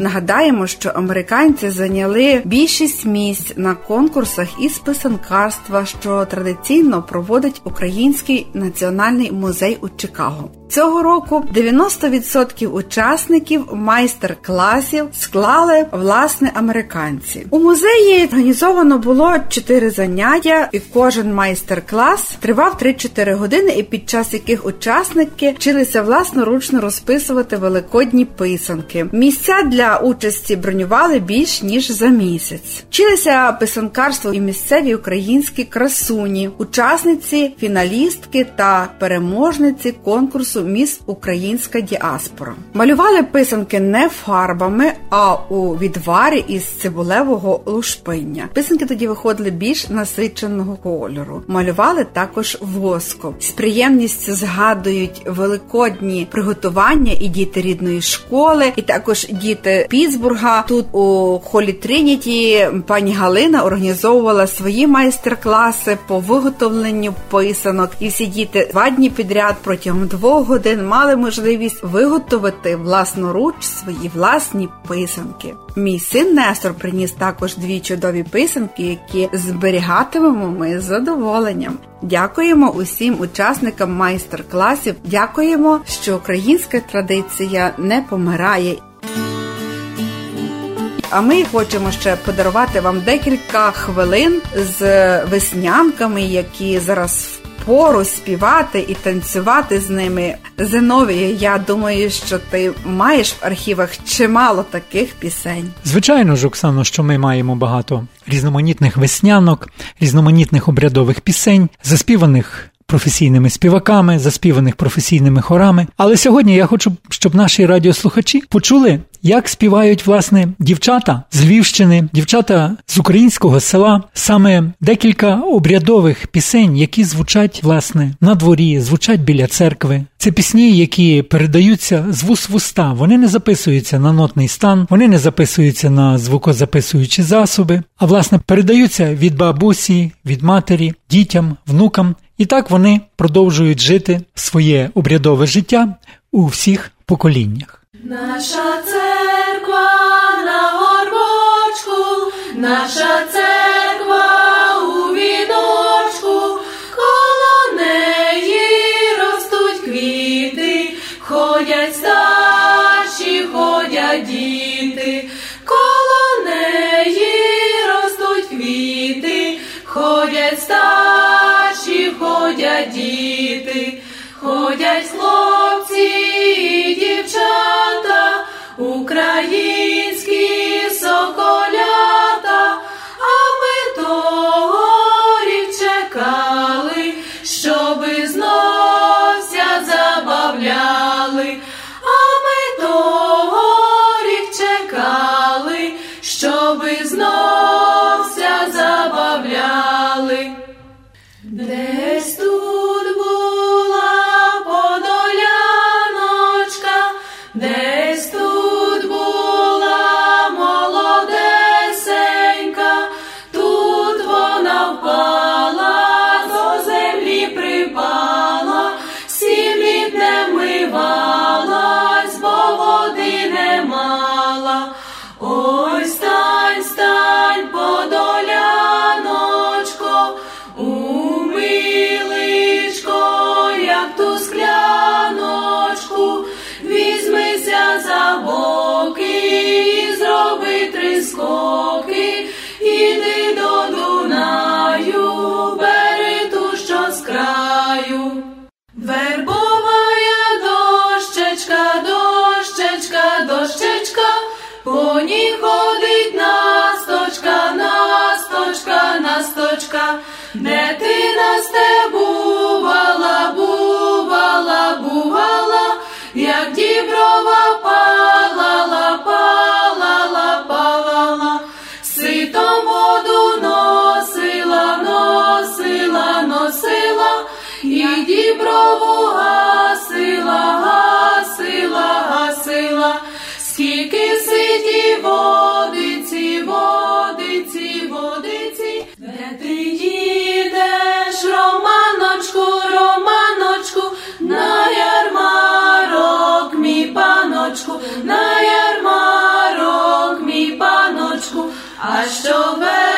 Нагадаємо, що американці зайняли більшість місць на конкурсах із писанкарства, що традиційно проводить Український національний музей у Чикаго. Цього року 90% учасників майстер-класів склали власне американці. У музеї організовано було 4 заняття, і кожен майстер-клас тривав 3-4 години, і під час яких учасники вчилися власноручно розписувати великодні писанки. Місця для участі бронювали більш ніж за місяць. Вчилися писанкарству і місцеві українські красуні, учасниці, фіналістки та переможниці конкурсу конкурсу Міс Українська діаспора. Малювали писанки не фарбами, а у відварі із цибулевого лушпиння. Писанки тоді виходили більш насиченого кольору. Малювали також воском. З приємністю згадують великодні приготування і діти рідної школи, і також діти Пітсбурга. Тут у холі Трініті пані Галина організовувала свої майстер-класи по виготовленню писанок, і всі діти два дні підряд протягом двох годин мали можливість виготовити власноруч свої власні писанки. Мій син Нестор приніс також дві чудові писанки, які зберігатимемо ми з задоволенням. Дякуємо усім учасникам майстер-класів. Дякуємо, що українська традиція не помирає. А ми хочемо ще подарувати вам декілька хвилин з веснянками, які зараз пору співати і танцювати з ними. Зиновію, я думаю, що ти маєш в архівах чимало таких пісень. Звичайно ж, Оксано, що ми маємо багато різноманітних веснянок, різноманітних обрядових пісень, заспіваних. Професійними співаками, заспіваних професійними хорами. Але сьогодні я хочу, щоб наші радіослухачі почули як співають власне дівчата з Львівщини, дівчата з українського села, саме декілька обрядових пісень, які звучать власне на дворі, звучать біля церкви. Це пісні, які передаються з вуст в уста. Вони не записуються на нотний стан, вони не записуються на звукозаписуючі засоби, а власне передаються від бабусі, від матері, дітям, внукам. І так вони продовжують жити своє обрядове життя у всіх поколіннях. Наша церква на горбочку, наша церква Українські соколята, а ми торік чекали, щоби зносся забавляли, а ми торік чекали, щоби зносся забавляли. Десь де ти watched over.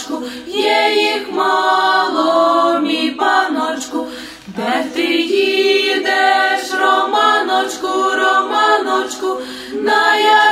садочку, є їх мало, мій паночку, де ти їдеш, романочку, романочку, на я.